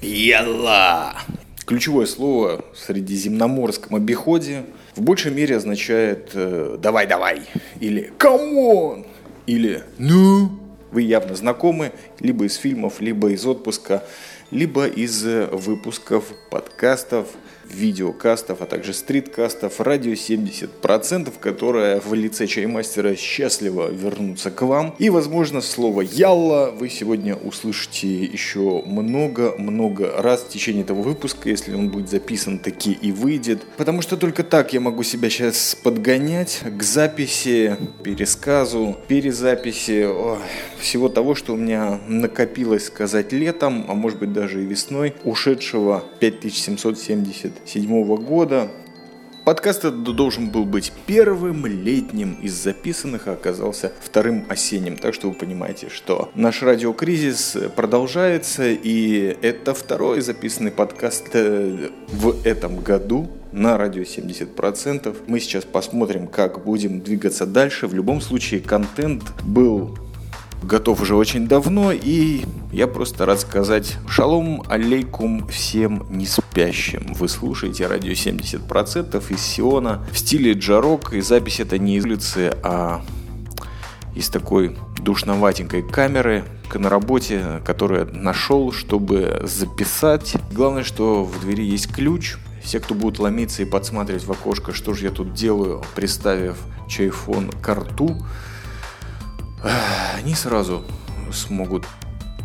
Ялла! Ключевое слово в средиземноморском обиходе в большей мере означает э, «давай-давай» или «come on» или «ну». Вы явно знакомы либо из фильмов, либо из отпуска, либо из выпусков подкастов – видеокастов, а также стриткастов радио 70%, которая в лице чай-мастера счастливо вернуться к вам. И, возможно, слово «ялла» вы сегодня услышите еще много-много раз в течение этого выпуска, если он будет записан таки и выйдет. Потому что только так я могу себя сейчас подгонять к записи, пересказу, перезаписи ой, всего того, что у меня накопилось сказать летом, а может быть даже и весной ушедшего 5770 2007 года. Подкаст этот должен был быть первым летним из записанных, а оказался вторым осенним. Так что вы понимаете, что наш радиокризис продолжается, и это второй записанный подкаст э, в этом году на радио 70%. Мы сейчас посмотрим, как будем двигаться дальше. В любом случае, контент был готов уже очень давно, и я просто рад сказать шалом алейкум всем не спящим. Вы слушаете радио 70% из Сиона в стиле джарок, и запись это не из улицы, а из такой душноватенькой камеры на работе, которую нашел, чтобы записать. Главное, что в двери есть ключ. Все, кто будут ломиться и подсматривать в окошко, что же я тут делаю, приставив чайфон к рту, они сразу смогут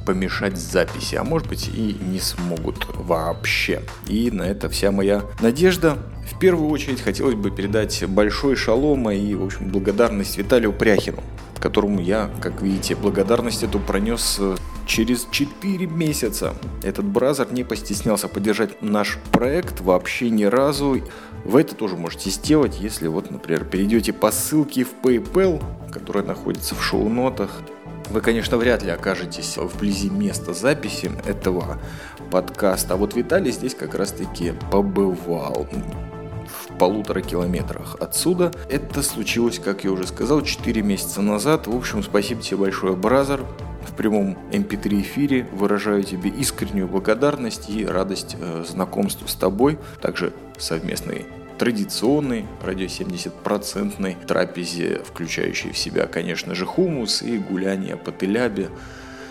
помешать записи, а может быть и не смогут вообще. И на это вся моя надежда. В первую очередь хотелось бы передать большой шалом и, в общем, благодарность Виталию Пряхину, которому я, как видите, благодарность эту пронес э, через 4 месяца. Этот бразер не постеснялся поддержать наш проект вообще ни разу. Вы это тоже можете сделать, если вот, например, перейдете по ссылке в PayPal, которая находится в шоу-нотах. Вы, конечно, вряд ли окажетесь вблизи места записи этого подкаста. А вот Виталий здесь как раз-таки побывал в полутора километрах отсюда. Это случилось, как я уже сказал, 4 месяца назад. В общем, спасибо тебе большое, Бразер. В прямом MP3 эм эфире выражаю тебе искреннюю благодарность и радость э, знакомству с тобой. Также совместной традиционной радио 70% трапезе, включающей в себя, конечно же, хумус и гуляние по Телябе.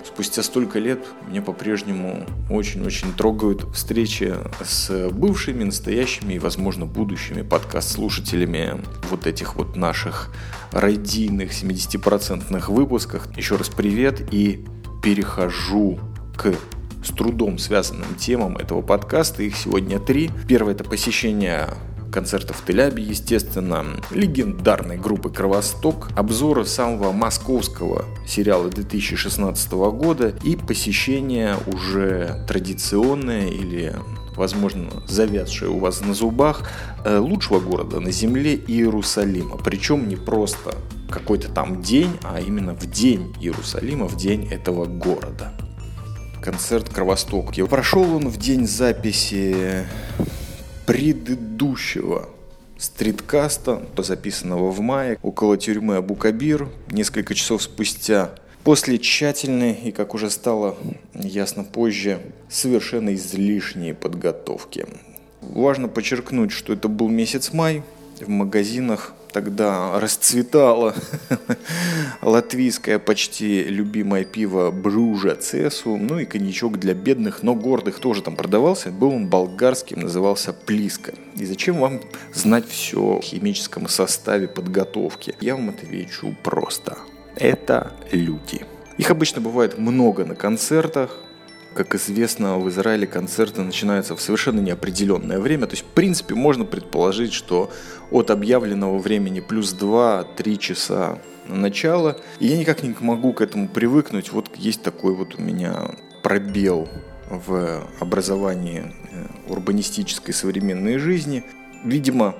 Спустя столько лет меня по-прежнему очень-очень трогают встречи с бывшими, настоящими и, возможно, будущими подкаст-слушателями вот этих вот наших радийных 70% выпусках. Еще раз привет и перехожу к с трудом связанным темам этого подкаста. Их сегодня три. Первое – это посещение концертов в Телябе, естественно, легендарной группы «Кровосток», обзоры самого московского сериала 2016 года и посещение уже традиционное или возможно, завязшее у вас на зубах, э, лучшего города на земле Иерусалима. Причем не просто какой-то там день, а именно в день Иерусалима, в день этого города концерт «Кровосток». Прошел он в день записи предыдущего стриткаста, записанного в мае, около тюрьмы Абу-Кабир, несколько часов спустя, после тщательной и, как уже стало ясно позже, совершенно излишней подготовки. Важно подчеркнуть, что это был месяц май, в магазинах тогда расцветало латвийское почти любимое пиво Бружа Цесу, ну и коньячок для бедных, но гордых тоже там продавался. Был он болгарским, назывался Плиска. И зачем вам знать все о химическом составе подготовки? Я вам отвечу просто. Это люди. Их обычно бывает много на концертах, как известно, в Израиле концерты начинаются в совершенно неопределенное время. То есть, в принципе, можно предположить, что от объявленного времени плюс 2-3 часа на начало. И я никак не могу к этому привыкнуть. Вот есть такой вот у меня пробел в образовании э, урбанистической современной жизни. Видимо,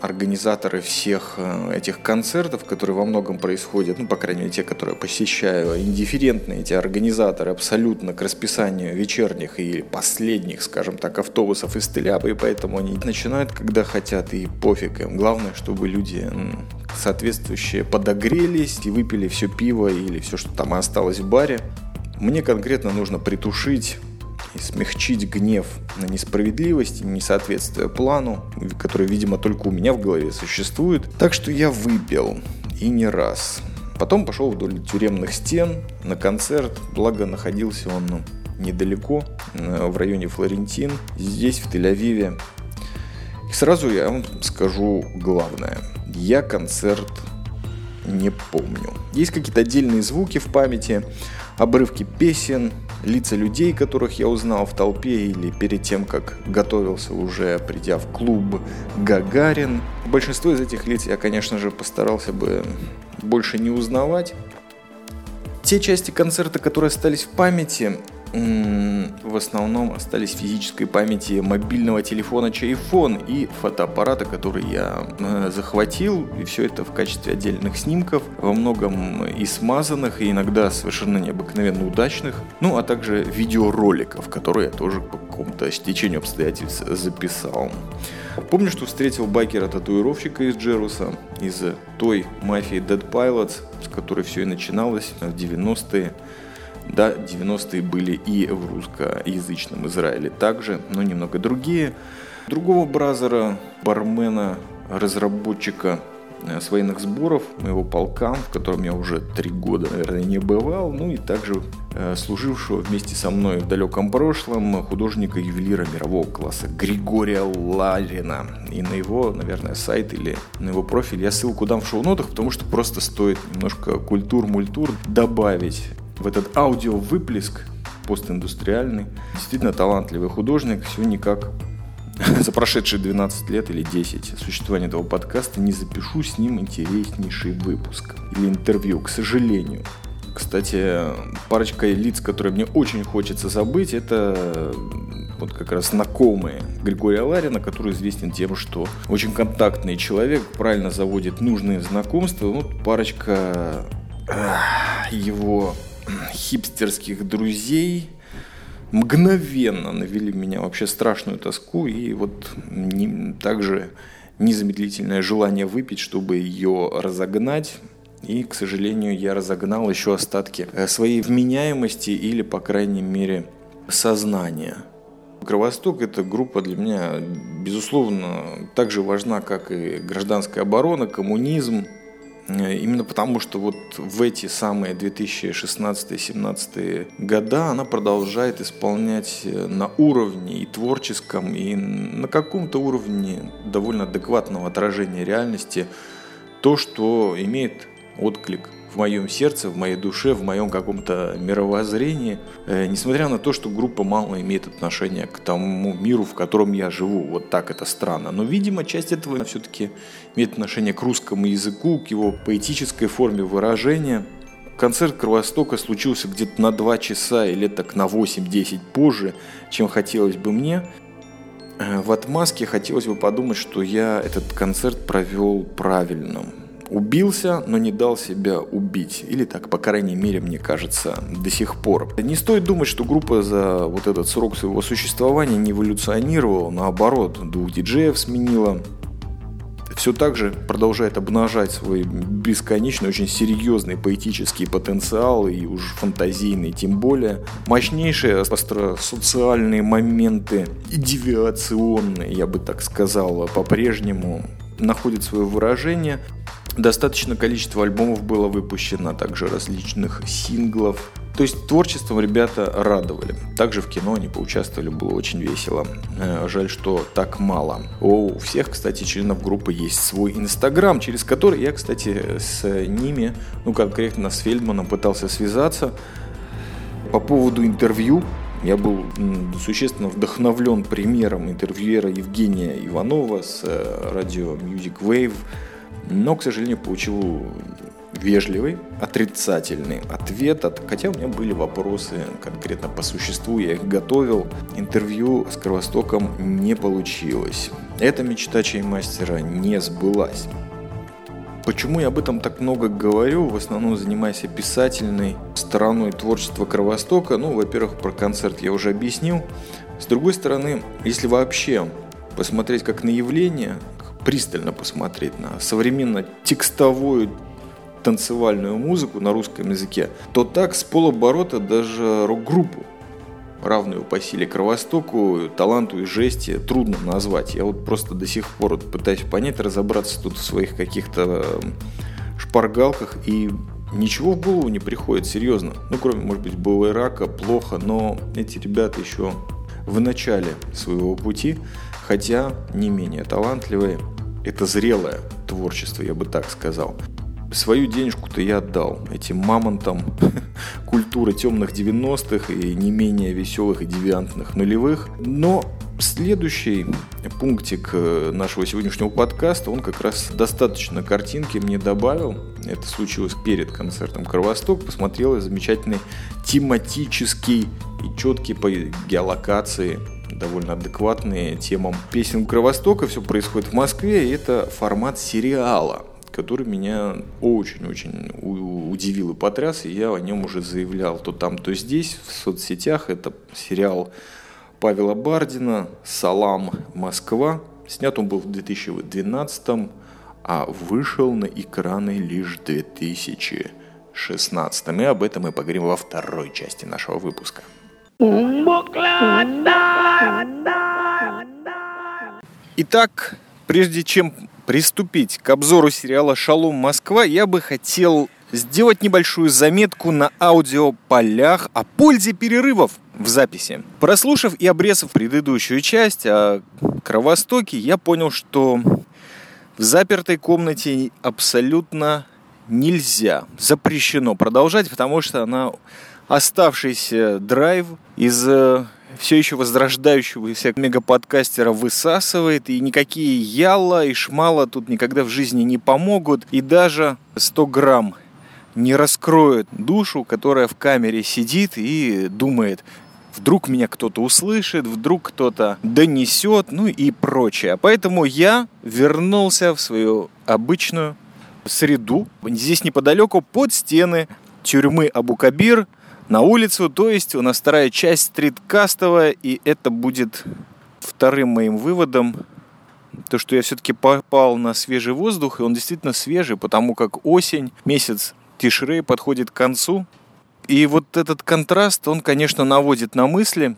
организаторы всех э, этих концертов, которые во многом происходят, ну, по крайней мере, те, которые посещаю, индифферентные эти организаторы абсолютно к расписанию вечерних и последних, скажем так, автобусов из Телябы, и поэтому они начинают, когда хотят, и пофиг им. Главное, чтобы люди соответствующие подогрелись и выпили все пиво или все, что там осталось в баре. Мне конкретно нужно притушить и смягчить гнев на несправедливость и несоответствие плану, который, видимо, только у меня в голове существует. Так что я выпил, и не раз. Потом пошел вдоль тюремных стен на концерт, благо находился он ну, недалеко, э, в районе Флорентин, здесь, в Тель-Авиве. И сразу я вам скажу главное. Я концерт не помню. Есть какие-то отдельные звуки в памяти, обрывки песен, лица людей, которых я узнал в толпе или перед тем, как готовился уже придя в клуб Гагарин. Большинство из этих лиц я, конечно же, постарался бы больше не узнавать. Те части концерта, которые остались в памяти, в основном остались физической памяти мобильного телефона Чайфон и фотоаппарата, который я э, захватил. И все это в качестве отдельных снимков, во многом и смазанных, и иногда совершенно необыкновенно удачных. Ну, а также видеороликов, которые я тоже по какому-то стечению обстоятельств записал. Помню, что встретил байкера-татуировщика из Джеруса, из той мафии Dead Pilots, с которой все и начиналось в 90-е. Да, 90-е были и в русскоязычном Израиле также, но немного другие. Другого бразера, бармена, разработчика э, с военных сборов моего полка, в котором я уже три года, наверное, не бывал, ну и также э, служившего вместе со мной в далеком прошлом художника-ювелира мирового класса Григория Ларина. И на его, наверное, сайт или на его профиль я ссылку дам в шоу-нотах, потому что просто стоит немножко культур-мультур добавить в этот аудиовыплеск постиндустриальный. Действительно талантливый художник, все никак за прошедшие 12 лет или 10 существования этого подкаста не запишу с ним интереснейший выпуск или интервью, к сожалению. Кстати, парочка лиц, которые мне очень хочется забыть, это вот как раз знакомые Григория Ларина, который известен тем, что очень контактный человек, правильно заводит нужные знакомства. Вот парочка его хипстерских друзей мгновенно навели меня вообще страшную тоску и вот не, также незамедлительное желание выпить, чтобы ее разогнать. И, к сожалению, я разогнал еще остатки э, своей вменяемости или, по крайней мере, сознания. Кровосток – это группа для меня, безусловно, так же важна, как и гражданская оборона, коммунизм, именно потому, что вот в эти самые 2016-2017 года она продолжает исполнять э, на уровне и творческом, и на каком-то уровне довольно адекватного отражения реальности то, что имеет отклик в моем сердце, в моей душе, в моем каком-то мировоззрении, э, несмотря на то, что группа мало имеет отношения к тому миру, в котором я живу. Вот так это странно. Но, видимо, часть этого все-таки имеет отношение к русскому языку, к его поэтической форме выражения. Концерт Кровостока случился где-то на 2 часа или так на 8-10 позже, чем хотелось бы мне. Э, в отмазке хотелось бы подумать, что я этот концерт провел правильно убился, но не дал себя убить. Или так, по крайней мере, мне кажется, до сих пор. Не стоит думать, что группа за вот этот срок своего существования не эволюционировала. Наоборот, двух диджеев сменила. Все так же продолжает обнажать свой бесконечный, очень серьезный поэтический потенциал и уж фантазийный тем более. Мощнейшие остросоциальные моменты девиационные, я бы так сказал, по-прежнему находит свое выражение. Достаточно количество альбомов было выпущено, также различных синглов. То есть творчеством ребята радовали. Также в кино они поучаствовали, было очень весело. Э, жаль, что так мало. У всех, кстати, членов группы есть свой инстаграм, через который я, кстати, с ними, ну конкретно с Фельдманом пытался связаться по поводу интервью я был существенно вдохновлен примером интервьюера Евгения Иванова с э, радио Music Wave но, к сожалению, получил вежливый, отрицательный ответ, хотя у меня были вопросы конкретно по существу, я их готовил. Интервью с Кровостоком не получилось. Эта мечта чаймастера не сбылась. Почему я об этом так много говорю, в основном занимаясь описательной стороной творчества Кровостока? Ну, во-первых, про концерт я уже объяснил. С другой стороны, если вообще посмотреть как на явление, пристально посмотреть на современно текстовую танцевальную музыку на русском языке, то так с полоборота даже рок-группу равную по силе Кровостоку, таланту и жести трудно назвать. Я вот просто до сих пор вот пытаюсь понять, разобраться тут в своих каких-то шпаргалках и ничего в голову не приходит, серьезно. Ну, кроме, может быть, БВ рака, плохо, но эти ребята еще в начале своего пути, хотя не менее талантливые. Это зрелое творчество, я бы так сказал свою денежку-то я отдал этим мамонтам культуры темных 90-х и не менее веселых и девиантных нулевых. Но следующий пунктик э, нашего сегодняшнего подкаста, он как раз достаточно картинки мне добавил. Это случилось перед концертом «Кровосток». Посмотрел замечательный тематический и четкий по геолокации довольно адекватные темам песен Кровостока. Все происходит в Москве, и это формат сериала который меня очень-очень удивил и потряс, и я о нем уже заявлял то там, то здесь, в соцсетях. Это сериал Павела Бардина «Салам, Москва». Снят он был в 2012 а вышел на экраны лишь в 2016 И об этом мы поговорим во второй части нашего выпуска. Итак, прежде чем приступить к обзору сериала «Шалом Москва», я бы хотел сделать небольшую заметку на аудиополях о пользе перерывов в записи. Прослушав и обрезав предыдущую часть о Кровостоке, я понял, что в запертой комнате абсолютно нельзя, запрещено продолжать, потому что она оставшийся драйв из э, все еще возрождающегося мегаподкастера высасывает, и никакие яла и шмала тут никогда в жизни не помогут, и даже 100 грамм не раскроет душу, которая в камере сидит и думает, вдруг меня кто-то услышит, вдруг кто-то донесет, ну и прочее. Поэтому я вернулся в свою обычную среду, здесь неподалеку под стены тюрьмы Абу-Кабир – на улицу. То есть у нас вторая часть стриткастовая, и это будет вторым моим выводом. То, что я все-таки попал на свежий воздух, и он действительно свежий, потому как осень, месяц Тишрей подходит к концу. И вот этот контраст, он, конечно, наводит на мысли,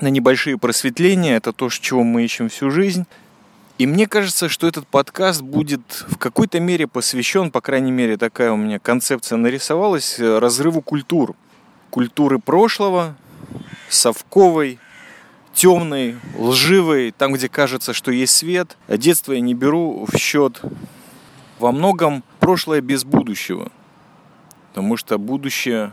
на небольшие просветления. Это то, чего мы ищем всю жизнь. И мне кажется, что этот подкаст будет в какой-то мере посвящен, по крайней мере, такая у меня концепция нарисовалась, разрыву культур культуры прошлого, совковой, темной, лживой, там, где кажется, что есть свет. А детство я не беру в счет. Во многом прошлое без будущего. Потому что будущее,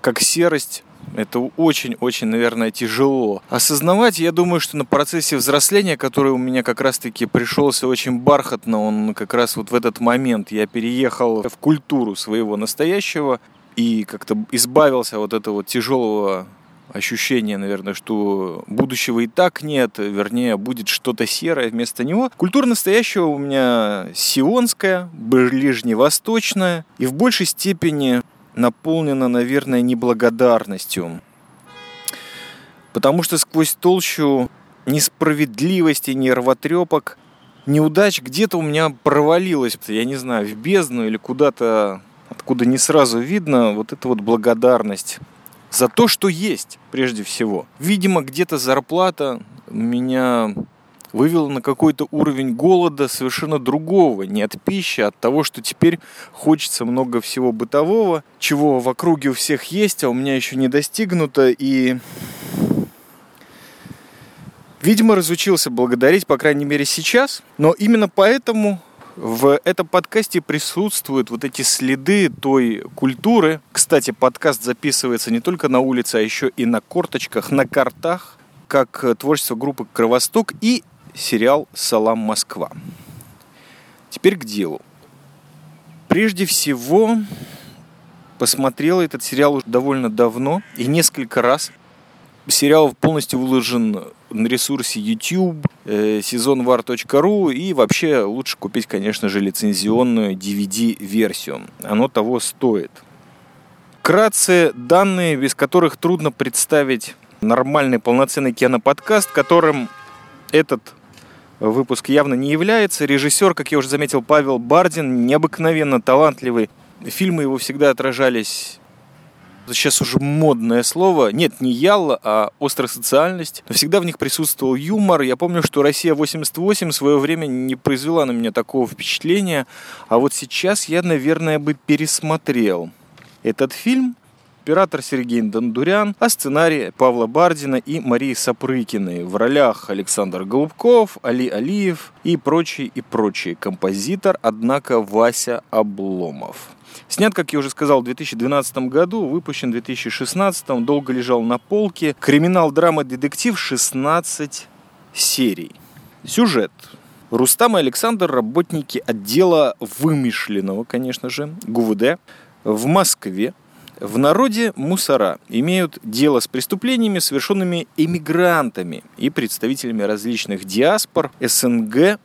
как серость, это очень-очень, наверное, тяжело. Осознавать, я думаю, что на процессе взросления, который у меня как раз-таки пришелся очень бархатно, он как раз вот в этот момент я переехал в культуру своего настоящего, и как-то избавился от этого тяжелого ощущение, наверное, что будущего и так нет, вернее, будет что-то серое вместо него. Культура настоящего у меня сионская, ближневосточная и в большей степени наполнена, наверное, неблагодарностью. Потому что сквозь толщу несправедливости, нервотрепок, неудач где-то у меня провалилось, я не знаю, в бездну или куда-то откуда не сразу видно вот эта вот благодарность за то, что есть, прежде всего. Видимо, где-то зарплата меня вывела на какой-то уровень голода совершенно другого, не от пищи, а от того, что теперь хочется много всего бытового, чего в округе у всех есть, а у меня еще не достигнуто, и Видимо, разучился благодарить, по крайней мере, сейчас. Но именно поэтому в этом подкасте присутствуют вот эти следы той культуры. Кстати, подкаст записывается не только на улице, а еще и на корточках, на картах, как творчество группы «Кровосток» и сериал «Салам Москва». Теперь к делу. Прежде всего, посмотрел этот сериал уже довольно давно и несколько раз. Сериал полностью выложен на ресурсе YouTube, э, сезонвар.ру и вообще лучше купить, конечно же, лицензионную DVD-версию. Оно того стоит. Вкратце, данные, без которых трудно представить нормальный полноценный киноподкаст, которым этот выпуск явно не является. Режиссер, как я уже заметил, Павел Бардин, необыкновенно талантливый. Фильмы его всегда отражались сейчас уже модное слово. Нет, не ялла, а острая социальность. Но всегда в них присутствовал юмор. Я помню, что «Россия-88» в свое время не произвела на меня такого впечатления. А вот сейчас я, наверное, бы пересмотрел этот фильм. Оператор Сергей Дондурян, а сценарий Павла Бардина и Марии Сапрыкиной. В ролях Александр Голубков, Али Алиев и прочие и прочие. Композитор, однако, Вася Обломов. Снят, как я уже сказал, в 2012 году, выпущен в 2016, долго лежал на полке. Криминал, драма, детектив, 16 серий. Сюжет. Рустам и Александр – работники отдела вымышленного, конечно же, ГУВД в Москве. В народе мусора имеют дело с преступлениями, совершенными эмигрантами и представителями различных диаспор СНГ,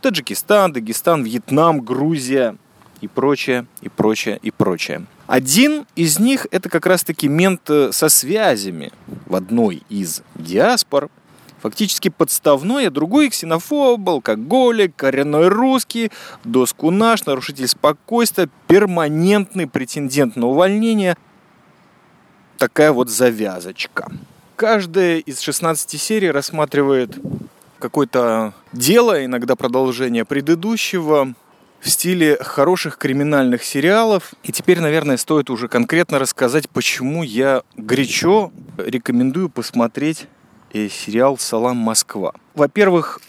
Таджикистан, Дагестан, Вьетнам, Грузия, и прочее, и прочее, и прочее. Один из них это как раз-таки мент э, со связями в одной из диаспор, фактически подставной, а другой ксенофоб, алкоголик, коренной русский, доску наш, нарушитель спокойствия, перманентный претендент на увольнение. Такая вот завязочка. Каждая из 16 серий рассматривает какое-то дело, иногда продолжение предыдущего, в стиле хороших криминальных сериалов. И теперь, наверное, стоит уже конкретно рассказать, почему я горячо рекомендую посмотреть э, сериал «Салам Москва». Во-первых,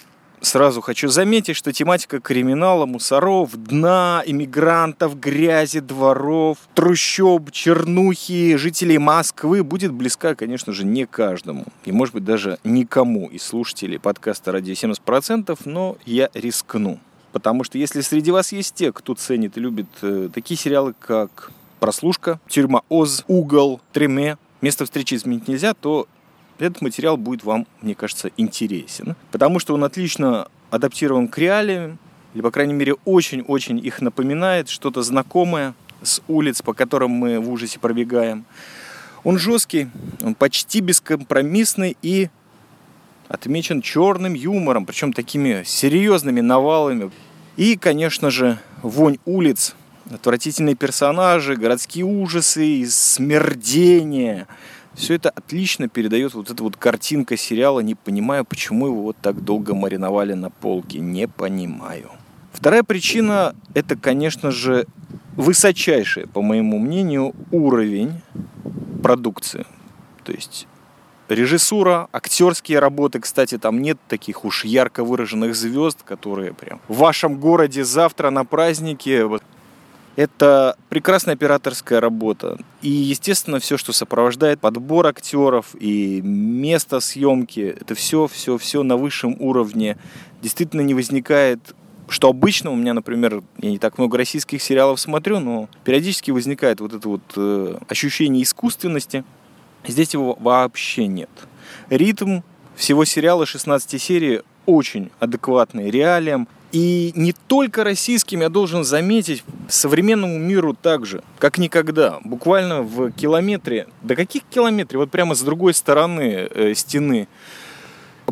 Сразу хочу заметить, что тематика криминала, мусоров, дна, иммигрантов, грязи, дворов, трущоб, чернухи, жителей Москвы будет близка, конечно же, не каждому. И, может быть, даже никому из слушателей подкаста «Радио 70%», но я рискну. Потому что если среди вас есть те, кто ценит и любит э, такие сериалы, как «Прослушка», «Тюрьма Оз», «Угол», «Треме», «Место встречи изменить нельзя», то этот материал будет вам, мне кажется, интересен. Потому что он отлично адаптирован к реалиям, или, по крайней мере, очень-очень их напоминает, что-то знакомое с улиц, по которым мы в ужасе пробегаем. Он жесткий, он почти бескомпромиссный и отмечен черным юмором, причем такими серьезными навалами. И, конечно же, вонь улиц, отвратительные персонажи, городские ужасы и смердение. Все это отлично передает вот эта вот картинка сериала. Не понимаю, почему его вот так долго мариновали на полке. Не понимаю. Вторая причина – это, конечно же, высочайший, по моему мнению, уровень продукции. То есть Режиссура, актерские работы, кстати, там нет таких уж ярко выраженных звезд, которые прям в вашем городе завтра на празднике. Это прекрасная операторская работа. И, естественно, все, что сопровождает подбор актеров и место съемки, это все, все, все на высшем уровне. Действительно не возникает что обычно у меня, например, я не так много российских сериалов смотрю, но периодически возникает вот это вот э, ощущение искусственности, Здесь его вообще нет. Ритм всего сериала 16 серий очень адекватный реалиям. И не только российским, я должен заметить, современному миру также, как никогда. Буквально в километре, да каких километре, вот прямо с другой стороны э, стены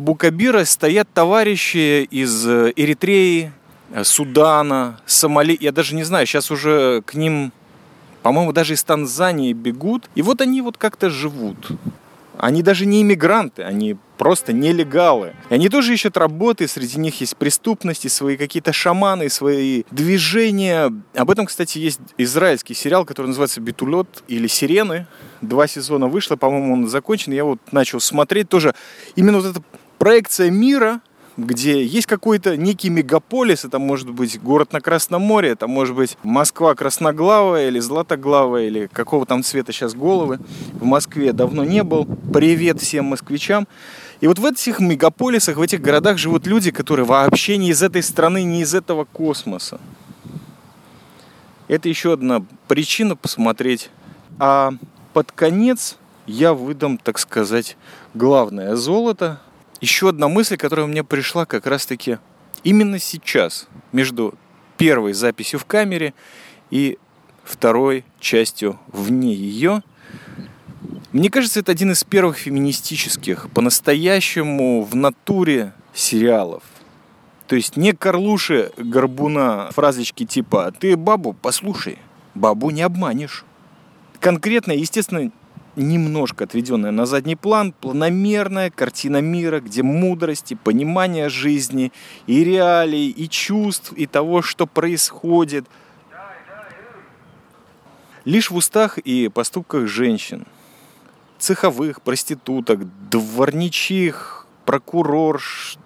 Букабира стоят товарищи из э, Эритреи, э, Судана, Сомали. Я даже не знаю, сейчас уже к ним по-моему, даже из Танзании бегут. И вот они вот как-то живут. Они даже не иммигранты, они просто нелегалы. И они тоже ищут работы, среди них есть преступности, свои какие-то шаманы, свои движения. Об этом, кстати, есть израильский сериал, который называется «Битулет» или «Сирены». Два сезона вышло, по-моему, он закончен. Я вот начал смотреть тоже. Именно вот эта проекция мира, где есть какой-то некий мегаполис, это может быть город на Красном море, это может быть Москва красноглавая или златоглавая, или какого там цвета сейчас головы. В Москве давно не был. Привет всем москвичам. И вот в этих мегаполисах, в этих городах живут люди, которые вообще не из этой страны, не из этого космоса. Это еще одна причина посмотреть. А под конец я выдам, так сказать, главное золото, еще одна мысль, которая мне пришла как раз-таки именно сейчас, между первой записью в камере и второй частью вне ее. Мне кажется, это один из первых феминистических, по-настоящему в натуре сериалов. То есть не Карлуши Горбуна фразочки типа «ты бабу послушай, бабу не обманешь». Конкретно, естественно, немножко отведенная на задний план, планомерная картина мира, где мудрость и понимание жизни, и реалий, и чувств, и того, что происходит, лишь в устах и поступках женщин, цеховых, проституток, дворничих, прокурорш,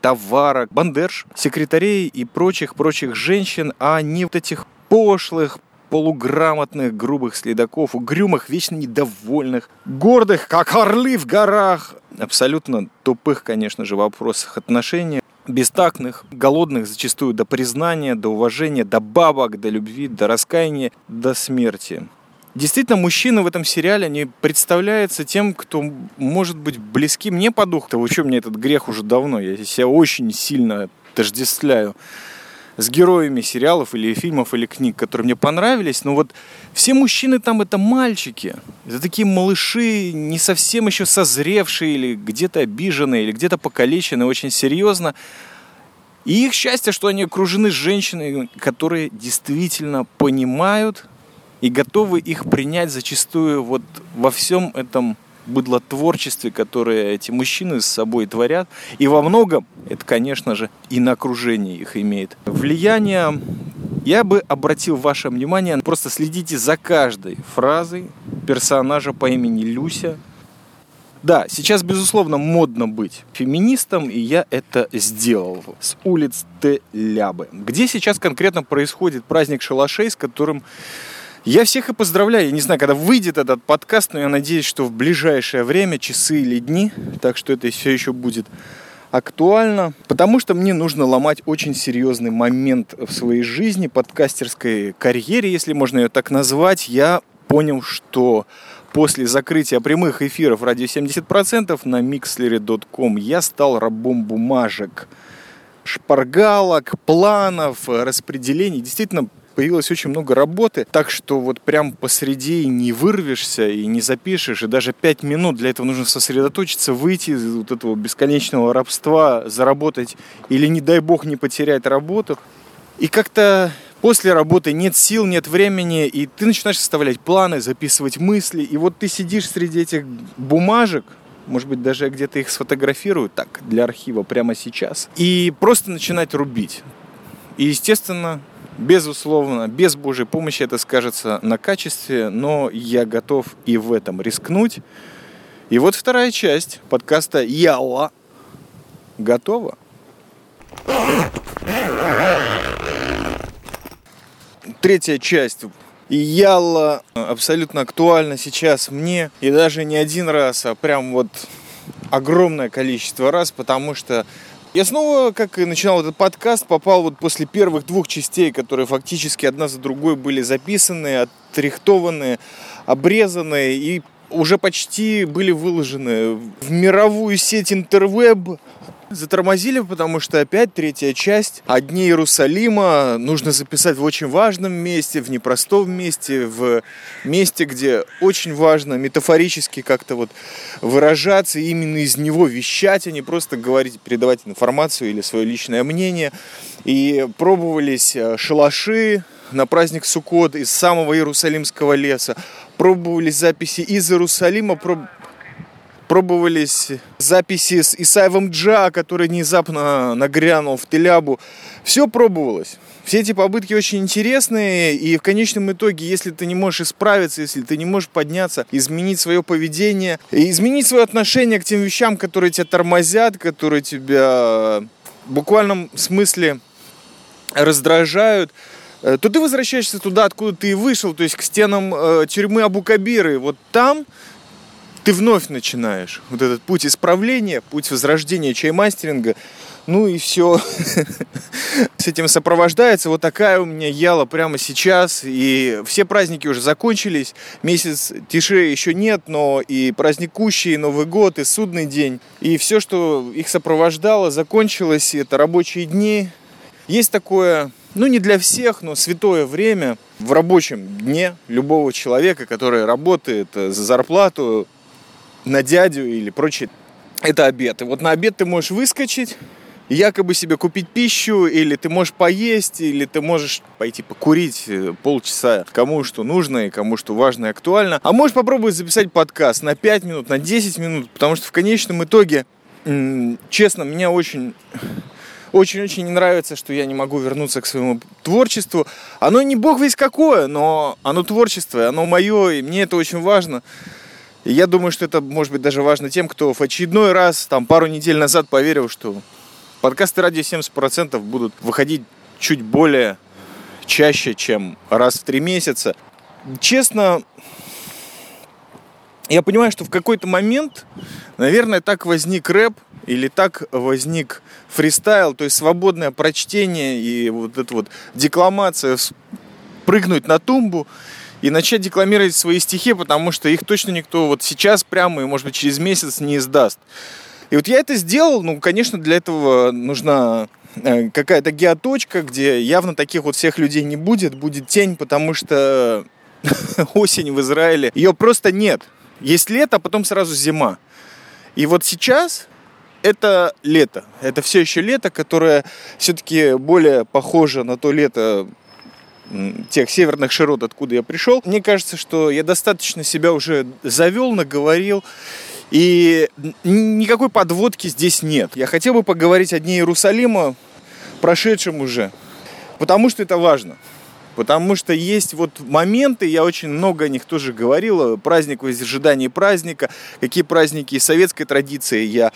товарок, бандерш, секретарей и прочих-прочих женщин, а не вот этих пошлых, полуграмотных, грубых следаков, угрюмых, вечно недовольных, гордых, как орлы в горах, абсолютно тупых, конечно же, вопросах отношений, бестактных, голодных зачастую до признания, до уважения, до бабок, до любви, до раскаяния, до смерти. Действительно, мужчины в этом сериале, они представляются тем, кто может быть близки мне по духу. Да вообще, мне этот грех уже давно, я себя очень сильно отождествляю с героями сериалов или фильмов или книг, которые мне понравились. Но вот все мужчины там это мальчики. Это такие малыши, не совсем еще созревшие или где-то обиженные, или где-то покалеченные очень серьезно. И их счастье, что они окружены женщинами, которые действительно понимают и готовы их принять зачастую вот во всем этом быдлотворчестве, которое эти мужчины с собой творят. И во многом это, конечно же, и на окружение их имеет. Влияние я бы обратил ваше внимание, просто следите за каждой фразой персонажа по имени Люся. Да, сейчас, безусловно, модно быть феминистом, и я это сделал с улиц Телябы, где сейчас конкретно происходит праздник шалашей, с которым я всех и поздравляю. Я не знаю, когда выйдет этот подкаст, но я надеюсь, что в ближайшее время, часы или дни, так что это все еще будет актуально, потому что мне нужно ломать очень серьезный момент в своей жизни, подкастерской карьере, если можно ее так назвать. Я понял, что после закрытия прямых эфиров радио 70% на mixlery.com я стал рабом бумажек, шпаргалок, планов, распределений. Действительно, появилось очень много работы, так что вот прям посреди не вырвешься и не запишешь, и даже пять минут для этого нужно сосредоточиться, выйти из вот этого бесконечного рабства, заработать или, не дай бог, не потерять работу. И как-то после работы нет сил, нет времени, и ты начинаешь составлять планы, записывать мысли, и вот ты сидишь среди этих бумажек, может быть, даже где-то их сфотографирую так, для архива прямо сейчас, и просто начинать рубить. И, естественно, Безусловно, без Божьей помощи это скажется на качестве, но я готов и в этом рискнуть. И вот вторая часть подкаста Яла готова. Третья часть Яла абсолютно актуальна сейчас мне. И даже не один раз, а прям вот огромное количество раз, потому что я снова, как и начинал этот подкаст, попал вот после первых двух частей, которые фактически одна за другой были записаны, отрихтованы, обрезаны и уже почти были выложены в мировую сеть интервеб, Затормозили, потому что опять третья часть о Дне Иерусалима нужно записать в очень важном месте, в непростом месте, в месте, где очень важно метафорически как-то вот выражаться, именно из него вещать, а не просто говорить, передавать информацию или свое личное мнение. И пробовались э, шалаши, на праздник Суккот из самого Иерусалимского леса. Пробовались записи из Иерусалима, проб пробовались записи с Исаевым Джа, который внезапно нагрянул в Телябу. Все пробовалось. Все эти попытки очень интересные, и в конечном итоге, если ты не можешь исправиться, если ты не можешь подняться, изменить свое поведение, изменить свое отношение к тем вещам, которые тебя тормозят, которые тебя в буквальном смысле раздражают, э, то ты возвращаешься туда, откуда ты и вышел, то есть к стенам э, тюрьмы Абу-Кабиры. Вот там ты вновь начинаешь вот этот путь исправления, путь возрождения чаймастеринга. Ну и все с этим сопровождается. Вот такая у меня яла прямо сейчас. И все праздники уже закончились. Месяц тише еще нет, но и праздник и Новый год, и Судный день. И все, что их сопровождало, закончилось. Это рабочие дни. Есть такое ну не для всех, но святое время в рабочем дне любого человека, который работает за зарплату, на дядю или прочее, это обед. И вот на обед ты можешь выскочить, якобы себе купить пищу, или ты можешь поесть, или ты можешь пойти покурить э, полчаса, кому что нужно и кому что важно и актуально. А можешь попробовать записать подкаст на 5 минут, на 10 минут, потому что в конечном итоге, честно, меня очень очень-очень не нравится, что я не могу вернуться к своему творчеству. Оно не бог весь какое, но оно творчество, оно мое, и мне это очень важно. И я думаю, что это может быть даже важно тем, кто в очередной раз, там, пару недель назад поверил, что подкасты радио 70% будут выходить чуть более чаще, чем раз в три месяца. Честно, я понимаю, что в какой-то момент, наверное, так возник рэп, или так возник фристайл, то есть свободное прочтение и вот эта вот декламация, прыгнуть на тумбу и начать декламировать свои стихи, потому что их точно никто вот сейчас прямо и, может быть, через месяц не издаст. И вот я это сделал, ну, конечно, для этого нужна э, какая-то геоточка, где явно таких вот всех людей не будет, будет тень, потому что осень в Израиле, ее просто нет. Есть лето, а потом сразу зима. И вот сейчас это лето. Это все еще лето, которое все-таки более похоже на то лето тех северных широт, откуда я пришел. Мне кажется, что я достаточно себя уже завел, наговорил. И никакой подводки здесь нет. Я хотел бы поговорить о Дне Иерусалима, прошедшем уже, потому что это важно. Потому что есть вот моменты, я очень много о них тоже говорил, праздник в ожидании праздника, какие праздники из советской традиции я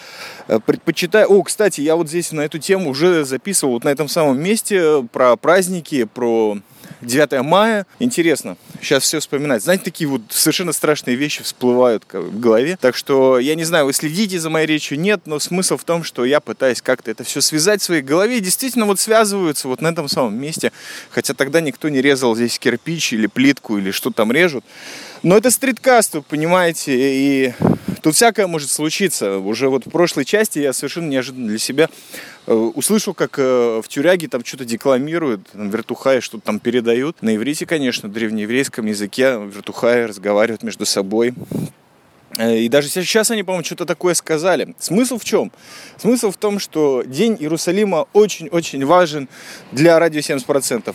э, предпочитаю. О, кстати, я вот здесь на эту тему уже записывал, вот на этом самом месте, про праздники, про 9 мая. Интересно, сейчас все вспоминать. Знаете, такие вот совершенно страшные вещи всплывают в голове. Так что, я не знаю, вы следите за моей речью, нет, но смысл в том, что я пытаюсь как-то это все связать в своей голове. И действительно вот связываются вот на этом самом месте. Хотя тогда никто не резал здесь кирпич или плитку или что там режут. Но это стриткаст, вы понимаете, и тут всякое может случиться. Уже вот в прошлой части я совершенно неожиданно для себя э, услышал, как э, в тюряге там что-то декламируют, вертухаи что-то там передают. На иврите, конечно, древнееврейском языке вертухаи разговаривают между собой. Э, и даже сейчас они, по-моему, что-то такое сказали. Смысл в чем? Смысл в том, что День Иерусалима очень-очень важен для радио 70%.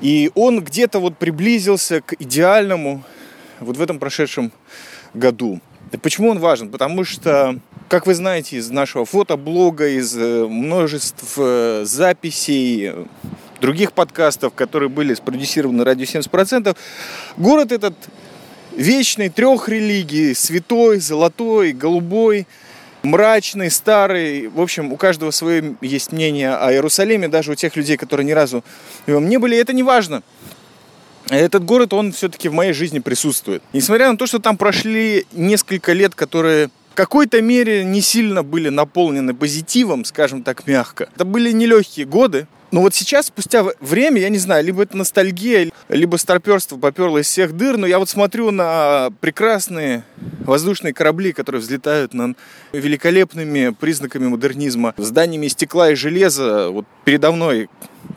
И он где-то вот приблизился к идеальному вот в этом прошедшем году. Почему он важен? Потому что, как вы знаете из нашего фотоблога, из э, множеств э, записей, других подкастов, которые были спродюсированы радио 70%, город этот вечный, трех религий, святой, золотой, голубой, мрачный, старый. В общем, у каждого свое есть мнение о Иерусалиме, даже у тех людей, которые ни разу в нем не были. Это не важно этот город, он все-таки в моей жизни присутствует. Несмотря на то, что там прошли несколько лет, которые в какой-то мере не сильно были наполнены позитивом, скажем так, мягко. Это были нелегкие годы, но вот сейчас, спустя время, я не знаю, либо это ностальгия, либо старперство поперло из всех дыр, но я вот смотрю на прекрасные воздушные корабли, которые взлетают над великолепными признаками модернизма, зданиями стекла и железа. Вот передо мной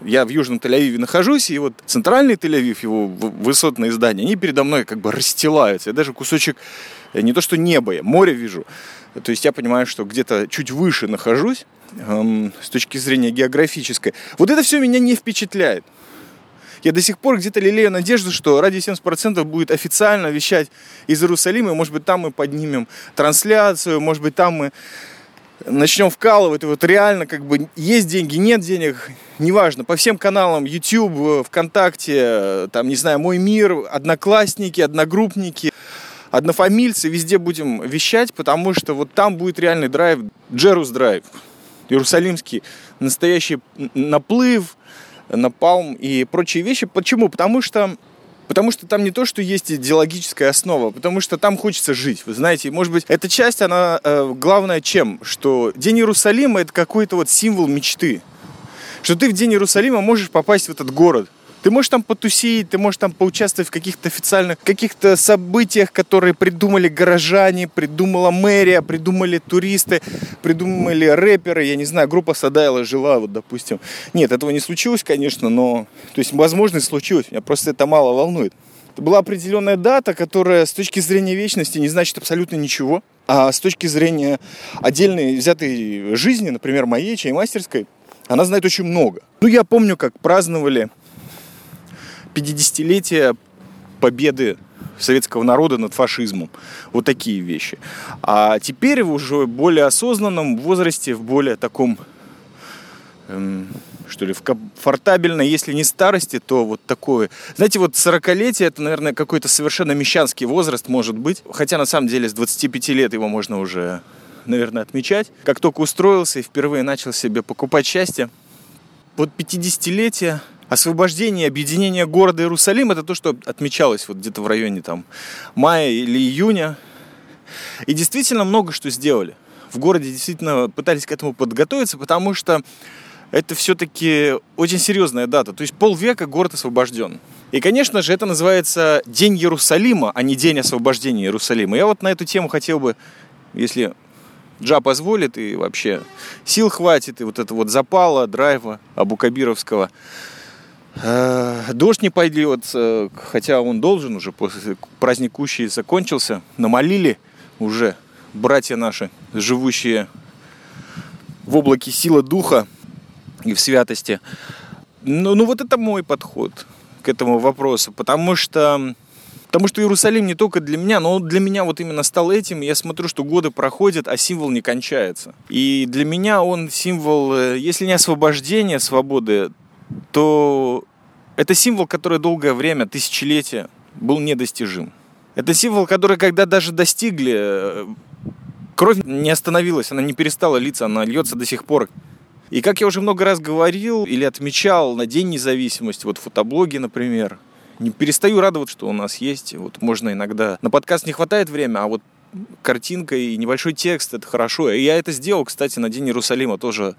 я в Южном Тель-Авиве нахожусь, и вот центральный Тель-Авив, его высотные здания, они передо мной как бы расстилаются. Я даже кусочек, э, не то что неба, я море вижу. То есть я понимаю, что где-то чуть выше нахожусь эм, с точки зрения географической. Вот это все меня не впечатляет. Я до сих пор где-то лелею надежду, что ради 70% будет официально вещать из Иерусалима. Может быть, там мы поднимем трансляцию, может быть, там мы начнем вкалывать. Вот реально, как бы, есть деньги, нет денег, неважно. По всем каналам YouTube, ВКонтакте, там, не знаю, Мой мир, Одноклассники, Одногруппники – однофамильцы, везде будем вещать, потому что вот там будет реальный драйв, Джерус драйв, иерусалимский, настоящий наплыв, напалм и прочие вещи. Почему? Потому что Потому что там не то, что есть идеологическая основа, потому что там хочется жить. Вы знаете, может быть, эта часть, она э, главная чем? Что День Иерусалима это какой-то вот символ мечты. Что ты в День Иерусалима можешь попасть в этот город. Ты можешь там потусить, ты можешь там поучаствовать в каких-то официальных, каких-то событиях, которые придумали горожане, придумала мэрия, придумали туристы, придумали рэперы, я не знаю, группа Садайла жила, вот, допустим. Нет, этого не случилось, конечно, но, то есть, возможно, случилось, меня просто это мало волнует. Это была определенная дата, которая с точки зрения вечности не значит абсолютно ничего. А с точки зрения отдельной взятой жизни, например, моей чаймастерской, она знает очень много. Ну, я помню, как праздновали 50-летие победы советского народа над фашизмом. Вот такие вещи. А теперь в уже более осознанном возрасте, в более таком, эм, что ли, в комфортабельной, если не старости, то вот такое. Знаете, вот 40-летие, это, наверное, какой-то совершенно мещанский возраст, может быть. Хотя, на самом деле, с 25 лет его можно уже, наверное, отмечать. Как только устроился и впервые начал себе покупать счастье, вот 50-летие освобождение, объединение города Иерусалим, это то, что отмечалось вот где-то в районе там мая или июня. И действительно много что сделали. В городе действительно пытались к этому подготовиться, потому что это все-таки очень серьезная дата. То есть полвека город освобожден. И, конечно же, это называется День Иерусалима, а не День освобождения Иерусалима. Я вот на эту тему хотел бы, если Джа позволит и вообще сил хватит, и вот это вот запала, драйва Абукабировского, дождь не пойдет, э, хотя он должен уже, после праздник закончился. Намолили уже братья наши, живущие в облаке силы духа и в святости. Ну, ну вот это мой подход к этому вопросу, потому что Потому что Иерусалим не только для меня, но для меня вот именно стал этим. Я смотрю, что годы проходят, а символ не кончается. И для меня он символ, э, если не освобождения, свободы, то это символ, который долгое время, тысячелетия, был недостижим. Это символ, который, когда даже достигли, э, кровь не остановилась, она не перестала литься, она льется до сих пор. И как я уже много раз говорил или отмечал на День независимости, вот фотоблоги, например, не перестаю радоваться, что у нас есть. Вот можно иногда... На подкаст не хватает времени, а вот картинка и небольшой текст, это хорошо. И я это сделал, кстати, на День Иерусалима тоже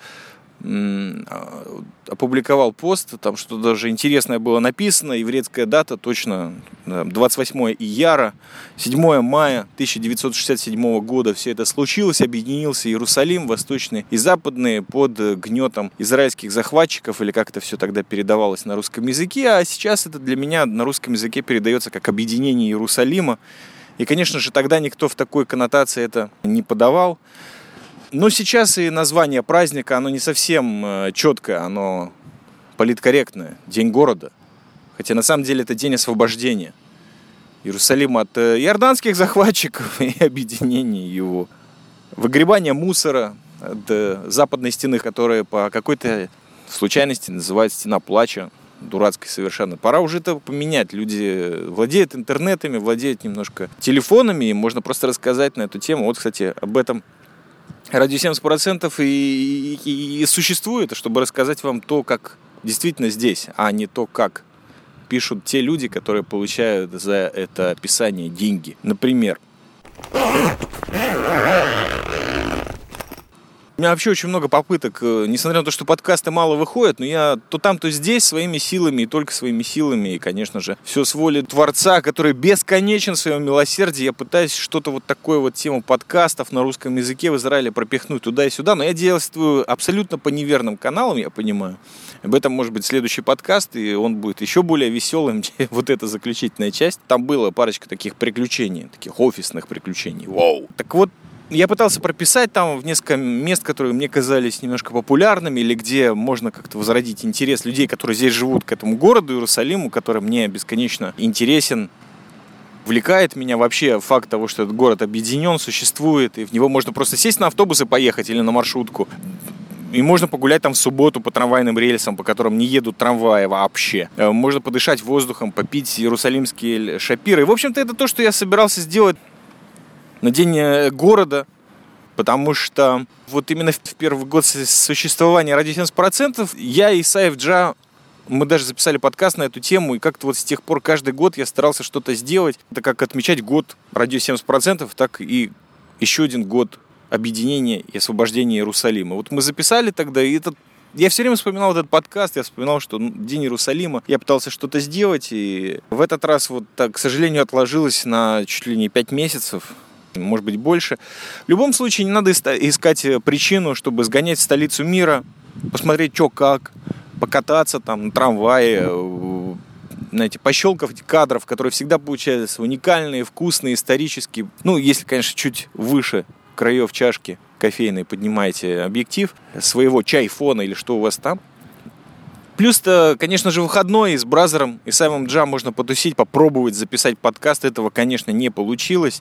опубликовал пост, там что даже интересное было написано, еврейская дата точно 28 ияра, 7 мая 1967 года все это случилось, объединился Иерусалим, восточный и западный под гнетом израильских захватчиков, или как это все тогда передавалось на русском языке, а сейчас это для меня на русском языке передается как объединение Иерусалима. И, конечно же, тогда никто в такой коннотации это не подавал. Но сейчас и название праздника, оно не совсем э, четкое, оно политкорректное. День города. Хотя на самом деле это день освобождения Иерусалима от э, иорданских захватчиков и объединения его. Выгребание мусора от э, западной стены, которая по какой-то случайности называется стена плача дурацкой совершенно. Пора уже это поменять. Люди владеют интернетами, владеют немножко телефонами, и можно просто рассказать на эту тему. Вот, кстати, об этом Радио 70% и, и, и существует, чтобы рассказать вам то, как действительно здесь, а не то, как пишут те люди, которые получают за это описание деньги. Например, у меня вообще очень много попыток, э, несмотря на то, что подкасты мало выходят, но я то там, то здесь своими силами и только своими силами, и, конечно же, все с воли Творца, который бесконечен в своем милосердии, я пытаюсь что-то вот такое вот тему подкастов на русском языке в Израиле пропихнуть туда и сюда, но я действую абсолютно по неверным каналам, я понимаю. Об этом может быть следующий подкаст, и он будет еще более веселым, чем вот эта заключительная часть. Там было парочка таких приключений, таких офисных приключений. Вау. Так вот, я пытался прописать там в несколько мест, которые мне казались немножко популярными, или где можно как-то возродить интерес людей, которые здесь живут, к этому городу Иерусалиму, который мне бесконечно интересен. Увлекает меня вообще факт того, что этот город объединен, существует, и в него можно просто сесть на автобус и поехать, или на маршрутку. И можно погулять там в субботу по трамвайным рельсам, по которым не едут трамваи вообще. Э, можно подышать воздухом, попить иерусалимские шапиры. В общем-то, это то, что я собирался сделать на день э, города, потому что вот именно в первый год существования «Радио 70%» я и Саев Джа мы даже записали подкаст на эту тему, и как-то вот с тех пор каждый год я старался что-то сделать. Это как отмечать год радио 70%, так и еще один год объединения и освобождения Иерусалима. Вот мы записали тогда, и этот я все время вспоминал этот подкаст, я вспоминал, что День Иерусалима, я пытался что-то сделать, и в этот раз вот так, к сожалению, отложилось на чуть ли не пять месяцев может быть больше. В любом случае не надо искать э, причину, чтобы сгонять в столицу мира, посмотреть, что как, покататься там на трамвае, э, знаете, пощелков кадров, которые всегда получаются уникальные, вкусные, исторические. Ну, если, конечно, чуть выше краев чашки кофейной поднимаете объектив своего чайфона или что у вас там. Плюс-то, конечно же, выходной и с Бразером и самым Джам можно потусить, попробовать записать подкаст. Этого, конечно, не получилось.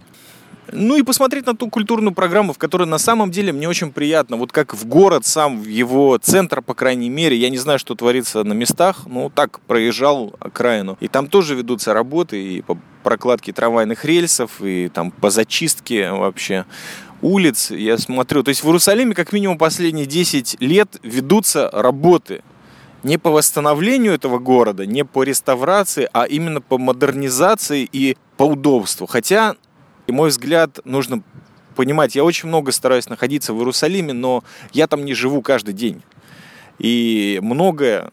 Ну и посмотреть на ту культурную программу, в которой на самом деле мне очень приятно. Вот как в город сам, в его центр, по крайней мере. Я не знаю, что творится на местах, но так проезжал окраину. И там тоже ведутся работы и по прокладке трамвайных рельсов, и там по зачистке вообще улиц. Я смотрю, то есть в Иерусалиме как минимум последние 10 лет ведутся работы не по восстановлению этого города, не по реставрации, а именно по модернизации и по удобству. Хотя и мой взгляд, нужно понимать, я очень много стараюсь находиться в Иерусалиме, но я там не живу каждый день. И многое,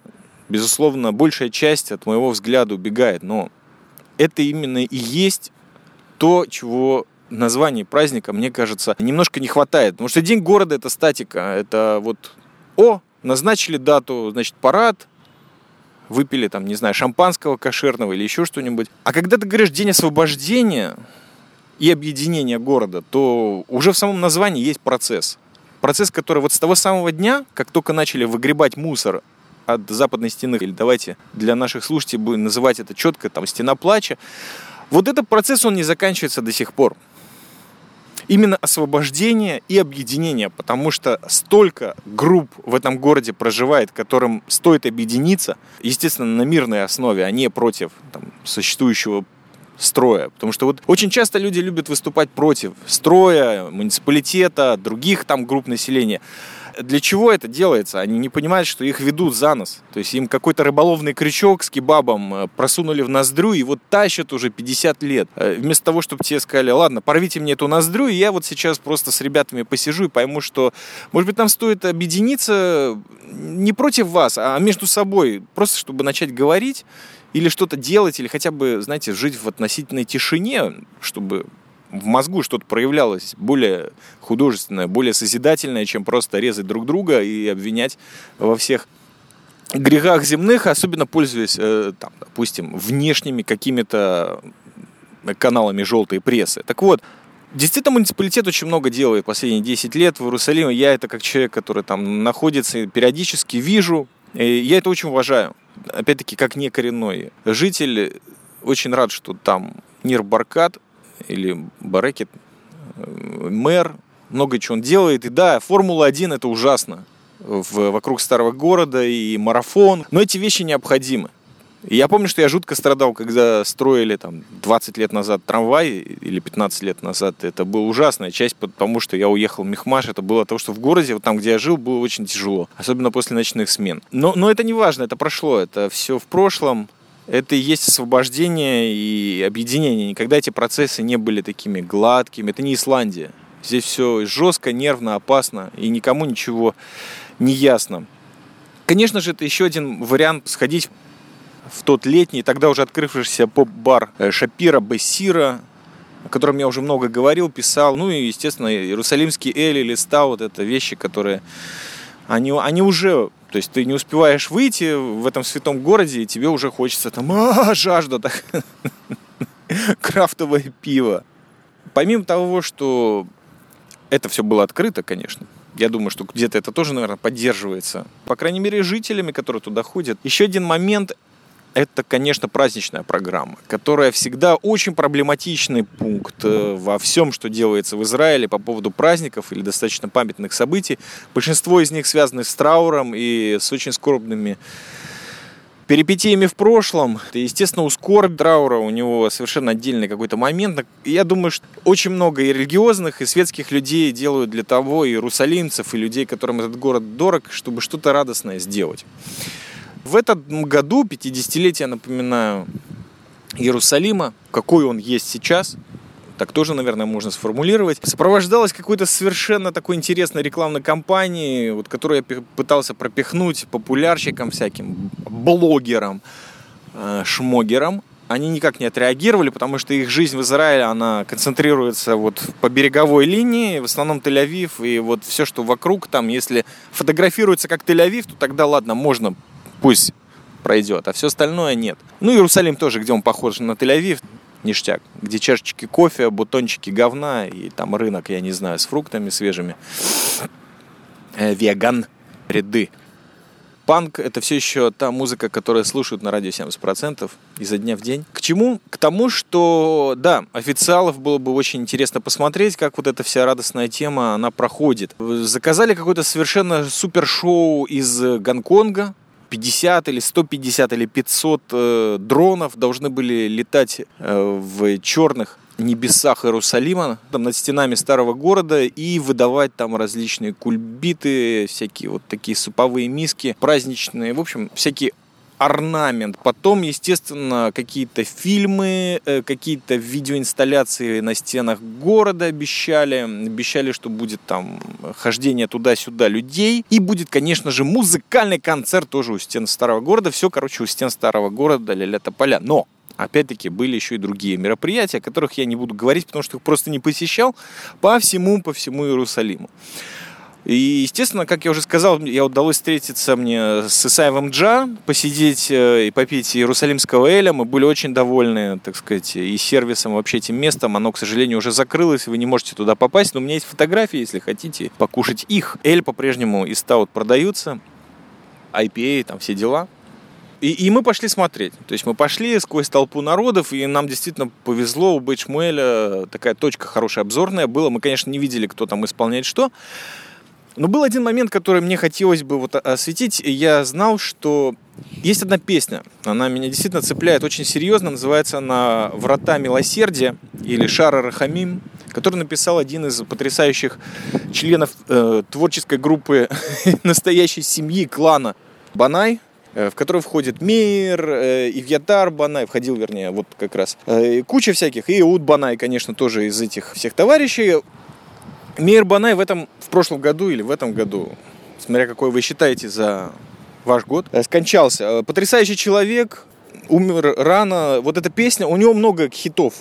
безусловно, большая часть от моего взгляда убегает. Но это именно и есть то, чего названии праздника, мне кажется, немножко не хватает. Потому что День города – это статика. Это вот, о, назначили дату, значит, парад, выпили там, не знаю, шампанского кошерного или еще что-нибудь. А когда ты говоришь День освобождения, и объединения города, то уже в самом названии есть процесс. Процесс, который вот с того самого дня, как только начали выгребать мусор от западной стены, или давайте для наших слушателей будем называть это четко, там, стена плача, вот этот процесс, он не заканчивается до сих пор. Именно освобождение и объединение, потому что столько групп в этом городе проживает, которым стоит объединиться, естественно, на мирной основе, а не против там, существующего строя. Потому что вот очень часто люди любят выступать против строя, муниципалитета, других там групп населения. Для чего это делается? Они не понимают, что их ведут за нос. То есть им какой-то рыболовный крючок с кебабом э, просунули в ноздрю и вот тащат уже 50 лет. Э, вместо того, чтобы тебе сказали, ладно, порвите мне эту ноздрю, и я вот сейчас просто с ребятами посижу и пойму, что, может быть, нам стоит объединиться не против вас, а между собой, просто чтобы начать говорить или что-то делать, или хотя бы, знаете, жить в относительной тишине, чтобы в мозгу что-то проявлялось более художественное, более созидательное, чем просто резать друг друга и обвинять во всех грехах земных, особенно пользуясь, э, там, допустим, внешними какими-то каналами желтой прессы. Так вот, Действительно, муниципалитет очень много делает последние 10 лет в Иерусалиме. Я это как человек, который там находится, периодически вижу. И я это очень уважаю опять-таки, как не коренной житель, очень рад, что там Нир Баркат или Барекет, э, мэр, много чего он делает. И да, Формула-1 это ужасно в, вокруг старого города и марафон, но эти вещи необходимы. И я помню, что я жутко страдал, когда строили там 20 лет назад трамвай или 15 лет назад. Это была ужасная часть, потому что я уехал в Мехмаш. Это было то, что в городе, вот там, где я жил, было очень тяжело. Особенно после ночных смен. Но, но это не важно, это прошло. Это все в прошлом. Это и есть освобождение и объединение. Никогда эти процессы не были такими гладкими. Это не Исландия. Здесь все жестко, нервно, опасно, и никому ничего не ясно. Конечно же, это еще один вариант сходить в тот летний, тогда уже открывшийся поп-бар э, Шапира Бессира, о котором я уже много говорил, писал. Ну и, естественно, Иерусалимский Эль или Стаут – это вещи, которые они, они уже, то есть ты не успеваешь выйти в этом святом городе, и тебе уже хочется там, а, жажда, так, крафтовое пиво. Помимо того, что это все было открыто, конечно, я думаю, что где-то это тоже, наверное, поддерживается. По крайней мере, жителями, которые туда ходят. Еще один момент это, конечно, праздничная программа, которая всегда очень проблематичный пункт э, во всем, что делается в Израиле по поводу праздников или достаточно памятных событий. Большинство из них связаны с трауром и с очень скорбными перипетиями в прошлом. И, естественно, у скорбь траура у него совершенно отдельный какой-то момент. Я думаю, что очень много и религиозных, и светских людей делают для того, и иерусалимцев, и людей, которым этот город дорог, чтобы что-то радостное сделать. В этом году, 50-летие, напоминаю, Иерусалима, какой он есть сейчас, так тоже, наверное, можно сформулировать, сопровождалось какой-то совершенно такой интересной рекламной кампанией, вот, которую я пытался пропихнуть популярщикам всяким, блогерам, э, шмогерам. Они никак не отреагировали, потому что их жизнь в Израиле, она концентрируется вот по береговой линии, в основном Тель-Авив, и вот все, что вокруг там, если фотографируется как Тель-Авив, то тогда ладно, можно пусть пройдет, а все остальное нет. Ну, Иерусалим тоже, где он похож на Тель-Авив, ништяк, где чашечки кофе, бутончики говна и там рынок, я не знаю, с фруктами свежими. Э, веган ряды. Панк — это все еще та музыка, которую слушают на радио 70% изо дня в день. К чему? К тому, что, да, официалов было бы очень интересно посмотреть, как вот эта вся радостная тема, она проходит. Заказали какое-то совершенно супер шоу из Гонконга, 50 или 150 или 500 э, дронов должны были летать э, в черных небесах Иерусалима, там над стенами старого города и выдавать там различные кульбиты, всякие вот такие суповые миски праздничные, в общем, всякие орнамент. Потом, естественно, какие-то фильмы, э, какие-то видеоинсталляции на стенах города обещали. Обещали, что будет там хождение туда-сюда людей. И будет, конечно же, музыкальный концерт тоже у стен старого города. Все, короче, у стен старого города ля-ля тополя. Но Опять-таки были еще и другие мероприятия, о которых я не буду говорить, потому что их просто не посещал по всему, по всему Иерусалиму. И, естественно, как я уже сказал, я удалось встретиться мне с Исаевым Джа, посидеть э, и попить иерусалимского эля. Мы были очень довольны, так сказать, и сервисом, вообще этим местом. Оно, к сожалению, уже закрылось, вы не можете туда попасть. Но у меня есть фотографии, если хотите покушать их. Эль по-прежнему и стаут продаются. IPA, там все дела. И, и мы пошли смотреть. То есть мы пошли сквозь толпу народов, и нам действительно повезло. У Бэчмуэля такая точка хорошая обзорная была. Мы, конечно, не видели, кто там исполняет что. Но был один момент, который мне хотелось бы вот осветить. Я знал, что есть одна песня. Она меня действительно цепляет очень серьезно. Называется она «Врата милосердия» или «Шара Рахамим», который написал один из потрясающих членов э, творческой группы настоящей семьи клана Банай, э, в который входит Мейер, э, Ивьятар Банай, входил, вернее, вот как раз, э, куча всяких, и Иуд Банай, конечно, тоже из этих всех товарищей. Мейер Банай в этом, в прошлом году или в этом году, смотря какой вы считаете за ваш год, э, скончался. Э, потрясающий человек, умер рано. Вот эта песня, у него много хитов.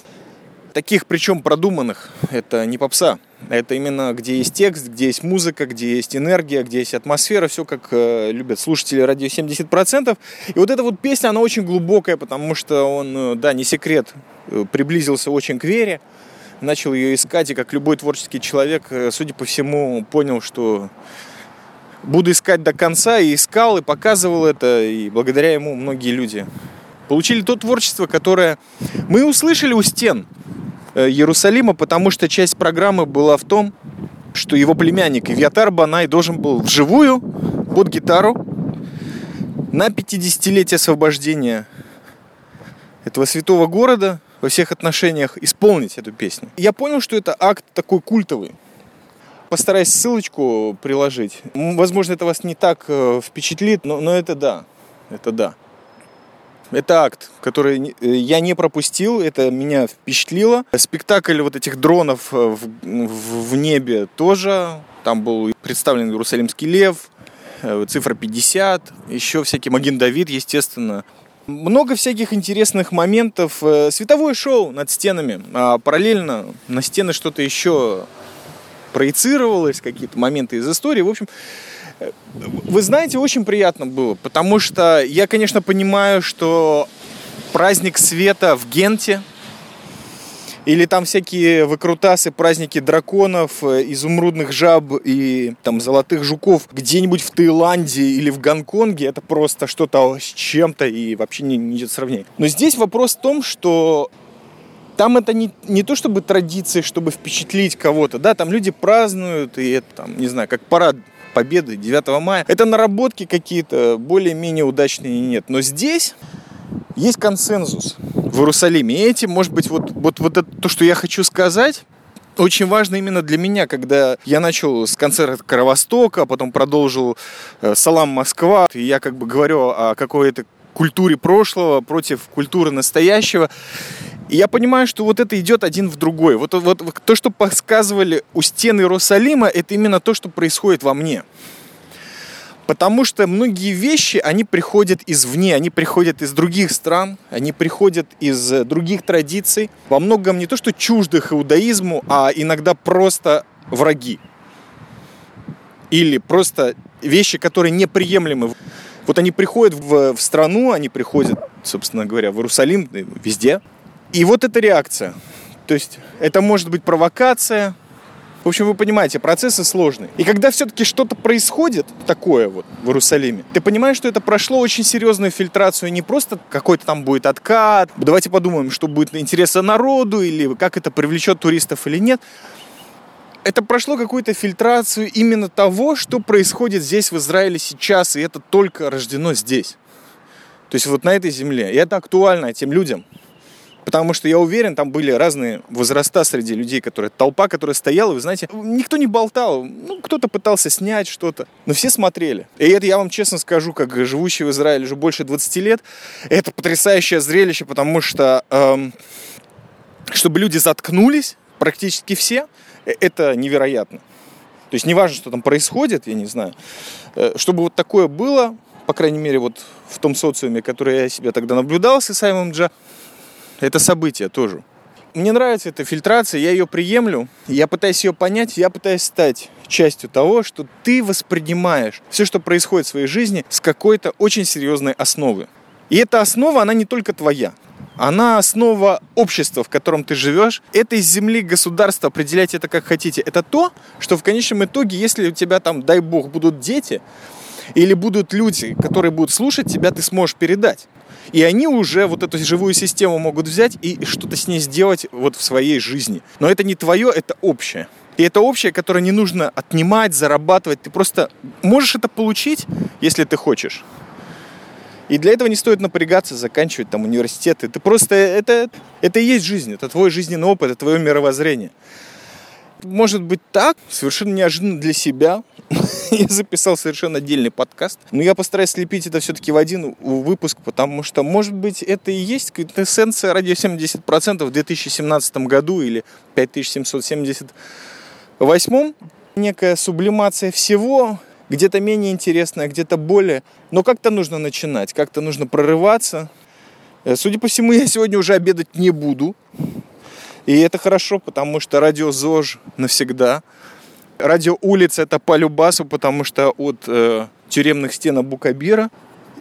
Таких, причем продуманных. Это не попса. Это именно где есть текст, где есть музыка, где есть энергия, где есть атмосфера. Все как э, любят слушатели радио 70%. И вот эта вот песня, она очень глубокая, потому что он, э, да, не секрет, приблизился очень к вере начал ее искать, и как любой творческий человек, э, судя по всему, понял, что буду искать до конца, и искал, и показывал это, и благодаря ему многие люди получили то творчество, которое мы услышали у стен э, Иерусалима, потому что часть программы была в том, что его племянник Ивьятар Банай должен был вживую под гитару на 50-летие освобождения этого святого города во всех отношениях исполнить эту песню. Я понял, что это акт такой культовый. Постараюсь ссылочку приложить. Возможно, это вас не так э, впечатлит, но, но это да. Это да. Это акт, который э, я не пропустил, это меня впечатлило. Спектакль вот этих дронов э, в, в, небе тоже. Там был представлен Иерусалимский лев, цифра 50, еще всякий Маген Давид, естественно. Много всяких интересных моментов. Э, световое шоу над стенами. А параллельно на стены что-то еще проецировалось, какие-то моменты из истории. В общем, э, вы знаете, очень приятно было, потому что я, конечно, понимаю, что праздник света в Генте – или там всякие выкрутасы, праздники драконов, э, изумрудных жаб и там золотых жуков где-нибудь в Таиланде или в Гонконге. Это просто что-то с чем-то и вообще не, не идет сравнения. Но здесь вопрос в том, что там это не, не то чтобы традиции, чтобы впечатлить кого-то. Да, там люди празднуют, и это там, не знаю, как парад Победы 9 мая. Это наработки какие-то более-менее удачные нет. Но здесь есть консенсус в Иерусалиме. И этим, может быть, вот, вот, вот это то, что я хочу сказать, очень важно именно для меня, когда я начал с концерта Кровостока, а потом продолжил э, Салам Москва, и я как бы говорю о какой-то культуре прошлого против культуры настоящего. И я понимаю, что вот это идет один в другой. Вот, вот то, что подсказывали у стен Иерусалима, это именно то, что происходит во мне. Потому что многие вещи, они приходят извне, они приходят из других стран, они приходят из э, других традиций. Во многом не то, что чуждых иудаизму, а иногда просто враги. Или просто вещи, которые неприемлемы. Вот они приходят в, в страну, они приходят, собственно говоря, в Иерусалим, везде. И вот эта реакция. То есть это может быть провокация, в общем, вы понимаете, процессы сложные. И когда все-таки что-то происходит такое вот в Иерусалиме, ты понимаешь, что это прошло очень серьезную фильтрацию, не просто какой-то там будет откат, давайте подумаем, что будет интереса народу, или как это привлечет туристов или нет. Это прошло какую-то фильтрацию именно того, что происходит здесь, в Израиле сейчас, и это только рождено здесь. То есть вот на этой земле. И это актуально тем людям, Потому что я уверен, там были разные возраста среди людей, которые толпа, которая стояла, вы знаете, никто не болтал, ну, кто-то пытался снять что-то, но все смотрели. И это я вам честно скажу, как живущий в Израиле уже больше 20 лет, это потрясающее зрелище, потому что эм, чтобы люди заткнулись, практически все, э, это невероятно. То есть неважно, что там происходит, я не знаю, э, чтобы вот такое было, по крайней мере, вот в том социуме, который я себя тогда наблюдал с Исаимом Джа, это событие тоже. Мне нравится эта фильтрация, я ее приемлю, я пытаюсь ее понять, я пытаюсь стать частью того, что ты воспринимаешь все, что происходит в своей жизни, с какой-то очень серьезной основы. И эта основа, она не только твоя. Она основа общества, в котором ты живешь. Это из земли государства, определяйте это как хотите. Это то, что в конечном итоге, если у тебя там, дай бог, будут дети, или будут люди, которые будут слушать тебя, ты сможешь передать. И они уже вот эту живую систему могут взять и что-то с ней сделать вот в своей жизни. Но это не твое, это общее. И это общее, которое не нужно отнимать, зарабатывать. Ты просто можешь это получить, если ты хочешь. И для этого не стоит напрягаться, заканчивать там университеты. Ты просто это, это и есть жизнь, это твой жизненный опыт, это твое мировоззрение. Может быть так, совершенно неожиданно для себя. я записал совершенно отдельный подкаст. Но я постараюсь слепить это все-таки в один выпуск, потому что, может быть, это и есть эссенция радио 70% в 2017 году или 5778. Некая сублимация всего, где-то менее интересная, где-то более. Но как-то нужно начинать, как-то нужно прорываться. Э, судя по всему, я сегодня уже обедать не буду. И это хорошо, потому что радио ЗОЖ навсегда. Радио улица это по любасу, потому что от э, тюремных стен Абу-Кабира.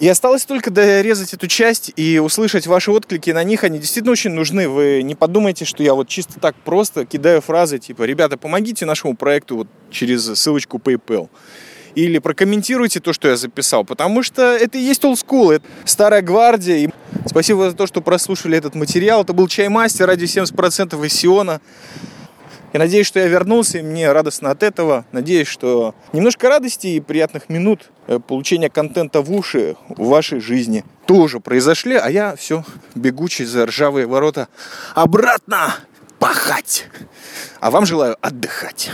И осталось только дорезать эту часть и услышать ваши отклики на них. Они действительно очень нужны. Вы не подумайте, что я вот чисто так просто кидаю фразы типа «Ребята, помогите нашему проекту вот через ссылочку PayPal» или прокомментируйте то, что я записал, потому что это и есть school, это старая гвардия. И спасибо за то, что прослушали этот материал. Это был Чаймастер, ради 70% из Сиона. Я надеюсь, что я вернулся, и мне радостно от этого. Надеюсь, что немножко радости и приятных минут э, получения контента в уши в вашей жизни тоже произошли, а я все бегу через ржавые ворота обратно пахать. А вам желаю отдыхать.